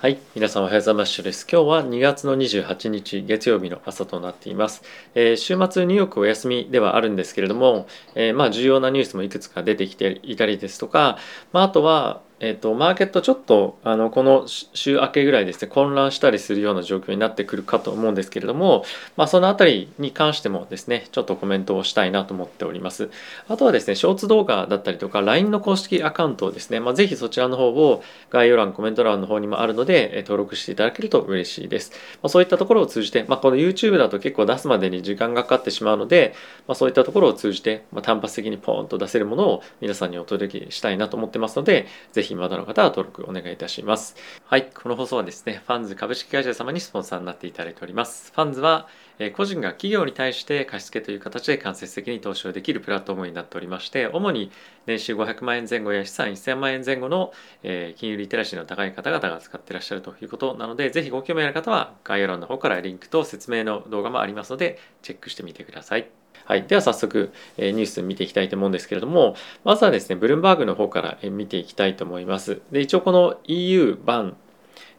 はい、皆さんおはようございます。です。今日は2月の28日月曜日の朝となっています。えー、週末ニューヨークお休みではあるんですけれども、えー、まあ重要なニュースもいくつか出てきていたりですとか、まあ、あとはえーと、マーケットちょっとあのこの週明けぐらいですね混乱したりするような状況になってくるかと思うんですけれども、まあ、その辺りに関してもですねちょっとコメントをしたいなと思っております。あとはですねショーツ動画だったりとか LINE の公式アカウントをですね、まあ、ぜひそちらの方を概要欄コメント欄の方にもあるので登録していただけると嬉しいです、まあ、そういったところを通じて、まあ、この YouTube だと結構出すまでに時間がかかってしまうので、まあ、そういったところを通じて、まあ、単発的にポーンと出せるものを皆さんにお届けしたいなと思ってますのでぜひまだの方は登録お願いいたします。はい、この放送はですね、ファンズ株式会社様にスポンサーになっていただいております。ファンズは、え個人が企業に対して貸付という形で間接的に投資をできるプラットフォームになっておりまして、主に年収500万円前後や資産1000万円前後の、え金融リテラシーの高い方々が使ってらっしゃるということなので、ぜひご興味ある方は概要欄の方からリンクと説明の動画もありますので、チェックしてみてください。はい、では早速、えニュース見ていきたいと思うんですけれどもまずはですねブルームバーグの方からえ見ていきたいと思います。で一応この EU 版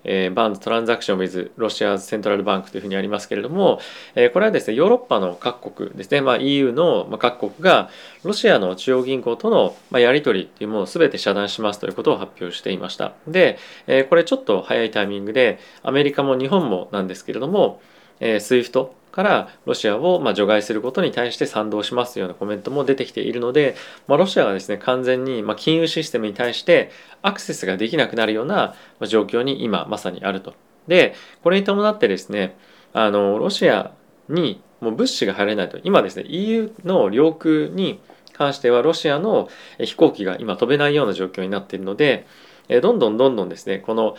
えー、バンズトランザクションウィズロシアセントラルバンクというふうにありますけれども、えー、これはですねヨーロッパの各国ですね、まあ、EU の各国がロシアの中央銀行とのまやり取りというものを全て遮断しますということを発表していました。で、えー、これちょっと早いタイミングでアメリカも日本もなんですけれども、えー、SWIFT からロシアをま除外することに対して賛同しますというようなコメントも出てきているので、まあ、ロシアがですね完全にま金融システムに対してアクセスができなくなるような状況に今まさにあると。でこれに伴ってですねあのロシアにもう物資が入れないと今ですね EU の領空に関してはロシアの飛行機が今飛べないような状況になっているのでどんどんどんどんですねこの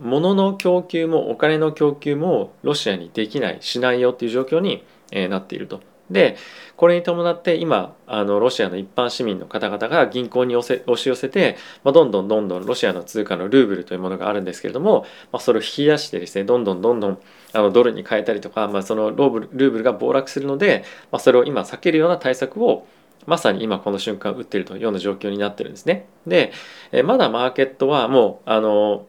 物の供給もお金の供給もロシアにできないしないよっていう状況に、えなっていると。でこれに伴って今あのロシアの一般市民の方々が銀行に押し寄せて、まあ、どんどんどんどんロシアの通貨のルーブルというものがあるんですけれども、まあ、それを引き出してですねどんどんどんどんあのドルに変えたりとか、まあ、そのローブルルーブルが暴落するので、まあ、それを今避けるような対策をまさに今この瞬間打っているというような状況になってるんですね。で、えまだマーケットはもうあの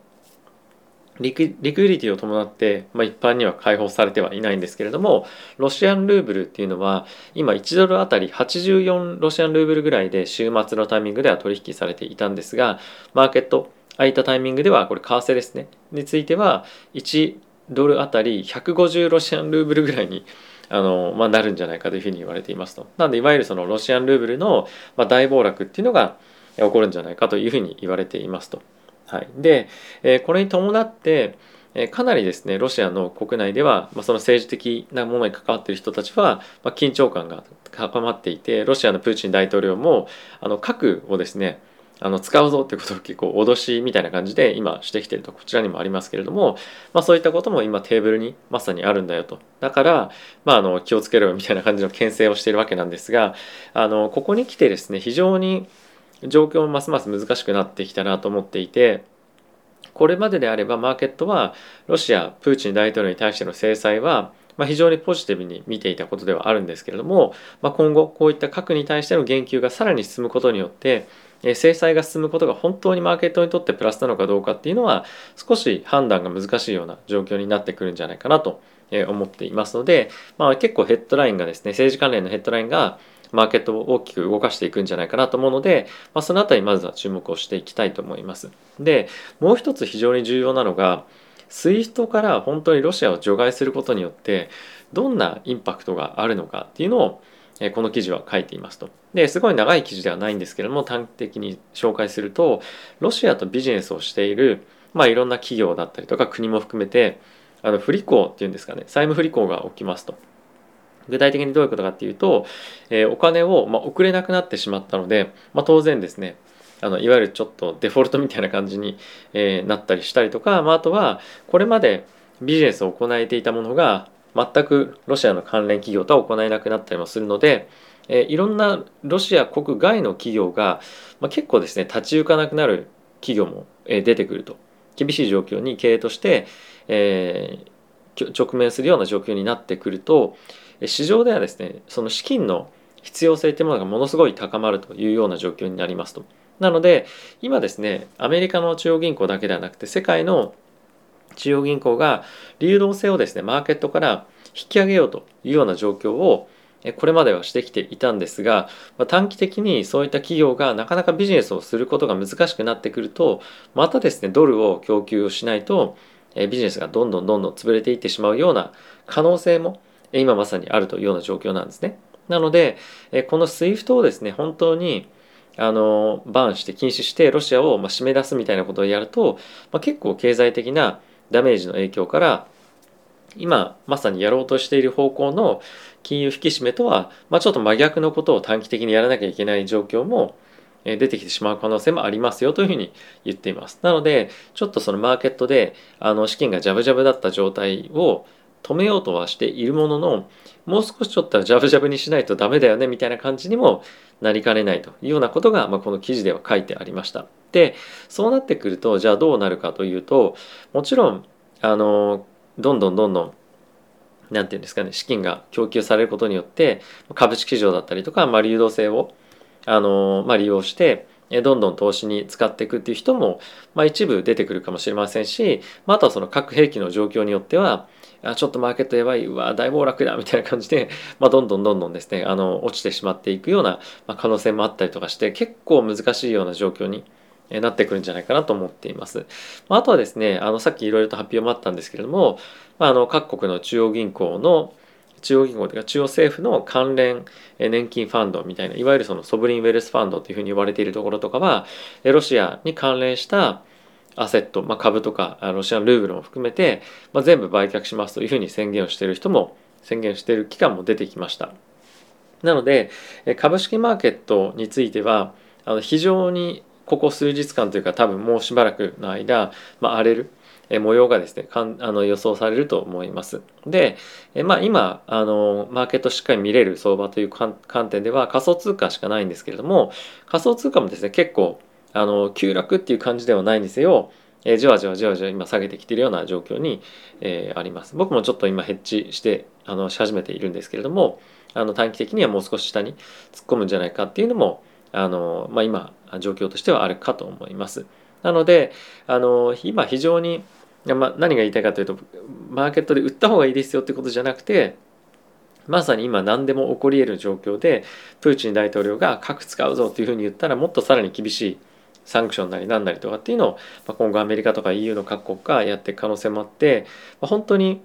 リクリクイリティを伴って、まあ、一般には開放されてはいないんですけれどもロシアンルーブルっていうのは今1ドルあたり84ロシアンルーブルぐらいで週末のタイミングでは取引されていたんですがマーケット空いたタイミングではこれ為替ですねについては1ドルあたり150ロシアンルーブルぐらいにあの、まあ、なるんじゃないかというふうに言われていますと。なのでいわゆるそのロシアンルーブルの、ま、大暴落っていうのが起こるんじゃないかというふうに言われていますと。はい、で、えこれに伴ってえかなりですねロシアの国内では、まあ、その政治的なものに関わっている人たちは、まあ、緊張感が高まっていてロシアのプーチン大統領もあの核をですねあの使うぞということを結構脅しみたいな感じで今してきてるとこちらにもありますけれども、まあ、そういったことも今テーブルにまさにあるんだよと。だから、まあ、あの気をつけろよみたいな感じの牽制をしているわけなんですがあのここに来てですね非常に状況もますます難しくなってきたなと思っていてこれまでであればマーケットはロシアプーチン大統領に対しての制裁はま非常にポジティブに見ていたことではあるんですけれども、まあ、今後こういった核に対しての言及がさらに進むことによって制裁が進むことが本当にマーケットにとってプラスなのかどうかっていうのは少し判断が難しいような状況になってくるんじゃないかなと思っていますので、まあ、結構ヘッドラインがですね政治関連のヘッドラインがマーケットを大きく動かしていくんじゃないかなと思うので、まあ、そのあたりまずは注目をしていきたいと思います。でもう一つ非常に重要なのが SWIFT から本当にロシアを除外することによってどんなインパクトがあるのかっていうのをこの記事は書いていますと。ですごい長い記事ではないんですけれども端的に紹介するとロシアとビジネスをしている、まあ、いろんな企業だったりとか国も含めてあの不履行っていうんですかね債務不履行が起きますと。具体的にどういうことかっていうと、えー、お金を、まあ、送れなくなってしまったので、まあ、当然ですねあのいわゆるちょっとデフォルトみたいな感じに、えー、なったりしたりとか、まあ、あとはこれまでビジネスを行えていたものが全くロシアの関連企業とは行えなくなったりもするので、えー、いろんなロシア国外の企業が、まあ、結構ですね立ち行かなくなる企業も、えー、出てくると。厳しい状況に経営として、えー、直面するような状況になってくると市場ではですねその資金の必要性というものがものすごい高まるというような状況になりますと。なので今ですねアメリカの中央銀行だけではなくて世界の中央銀行が流動性をですねマーケットから引き上げようというような状況をこれまではしてきていたんですが短期的にそういった企業がなかなかビジネスをすることが難しくなってくるとまたですねドルを供給をしないとビジネスがどんどんどんどん潰れていってしまうような可能性も今まさにあるというような状況なんですね。なのでこの SWIFT をですね本当にあのバンして禁止してロシアをま締め出すみたいなことをやると、まあ、結構経済的なダメージの影響から今まさにやろうとしている方向の金融引き締めとは、まあ、ちょっと真逆のことを短期的にやらなきゃいけない状況も出てきてしまう可能性もありますよというふうに言っています。なのでちょっとそのマーケットであの資金がジャブジャブだった状態を止めようとはしているもののもう少しちょっとジャブジャブにしないとダメだよねみたいな感じにもなりかねないというようなことが、まあ、この記事では書いてありました。でそうなってくるとじゃあどうなるかというともちろんあのどんどんどんどん何て言うんですかね資金が供給されることによって株式市場だったりとか、まあ、流動性をあの、まあ、利用してどんどん投資に使っていくっていう人も、まあ、一部出てくるかもしれませんし、まあ、あとはその核兵器の状況によってはあちょっとマーケットやばいうわ大暴落だみたいな感じで、まあ、どんどんどんどんですねあの落ちてしまっていくような、ま、可能性もあったりとかして結構難しいような状況になってくるんじゃないかなと思っています。あとはですねあのさっきいろいろと発表もあったんですけれども、まあ、あの各国の中央銀行の中央銀行というか中央政府の関連年金ファンドみたいないわゆるそのソブリンウェルスファンドというふうに呼ばれているところとかはロシアに関連したアセット、まあ、株とかロシアのルーブルも含めて、まあ、全部売却しますというふうに宣言をしている人も宣言している期間も出てきました。なので株式マーケットについてはあの非常にここ数日間というか多分もうしばらくの間、まあ、荒れる模様がですねかんあの予想されると思います。で、まあ、今あのマーケットしっかり見れる相場という観点では仮想通貨しかないんですけれども仮想通貨もですね結構あの急落っていう感じではないにせよえじわじわじわじわ今下げてきてるような状況に、え、あります。僕もちょっと今ヘッジしてあのし始めているんですけれどもあの短期的にはもう少し下に突っ込むんじゃないかっていうのもあの、まあ、今状況としてはあるかと思います。なのであの今非常にまあ、何が言いたいかというとマーケットで売った方がいいですよってことじゃなくてまさに今何でも起こり得る状況でプーチン大統領が核使うぞというふうに言ったらもっとさらに厳しいサンクションなりなんなりとかっていうのを、まあ、今後アメリカとか EU の各国がやっていく可能性もあって、まあ、本当に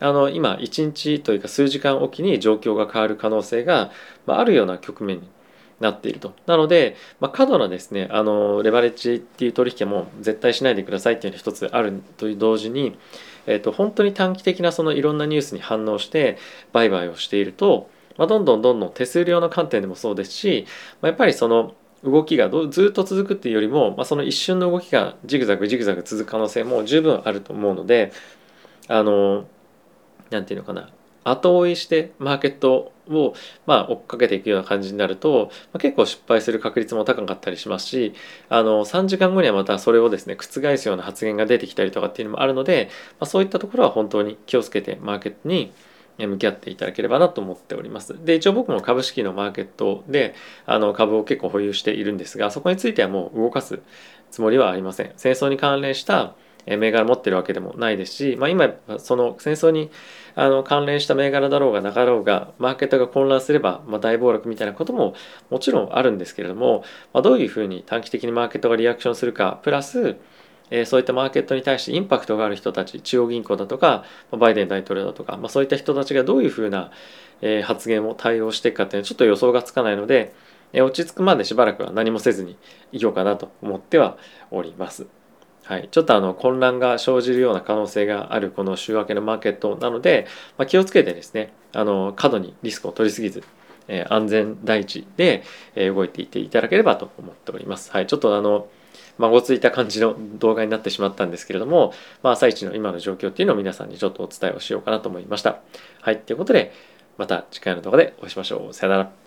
あの今1日というか数時間おきに状況が変わる可能性が、まあ、あるような局面になっていると。なので、まあ、過度なですね、あのレバレッジっていう取引も絶対しないでくださいっていうのが一つあるという同時に、えー、と本当に短期的なそのいろんなニュースに反応して売買をしていると、まあ、どんどんどんどん手数料の観点でもそうですし、まあ、やっぱりその動きがずっと続くっていうよりも、まあ、その一瞬の動きがジグザグジグザグ続く可能性も十分あると思うのであのなんていうのかな。後追いしてマーケットをまあ追っかけていくような感じになると、まあ、結構失敗する確率も高かったりしますしあの3時間後にはまたそれをですね覆すような発言が出てきたりとかっていうのもあるので、まあ、そういったところは本当に気をつけてマーケットに向き合っていただければなと思っております。で一応僕も株式のマーケットであの株を結構保有しているんですがそこについてはもう動かすつもりはありません。戦争に関連した銘柄持ってるわけでもないですし、まあ、今その戦争にあの関連した銘柄だろうがなかろうがマーケットが混乱すれば、まあ、大暴落みたいなことももちろんあるんですけれども、まあ、どういうふうに短期的にマーケットがリアクションするかプラスえそういったマーケットに対してインパクトがある人たち中央銀行だとかバイデン大統領だとか、まあ、そういった人たちがどういうふうな、え発言を対応していくかっていうのはちょっと予想がつかないので、え落ち着くまでしばらくは何もせずにいようかなと思ってはおります。はい、ちょっとあの混乱が生じるような可能性があるこの週明けのマーケットなので、まあ、気をつけてですねあの過度にリスクを取りすぎず、えー、安全第一で、え、動いていっていただければと思っております。はい、ちょっとあのまごついた感じの動画になってしまったんですけれども、まあ、朝一の今の状況っていうのを皆さんにちょっとお伝えをしようかなと思いました。はい、ということでまた次回の動画でお会いしましょう。さよなら。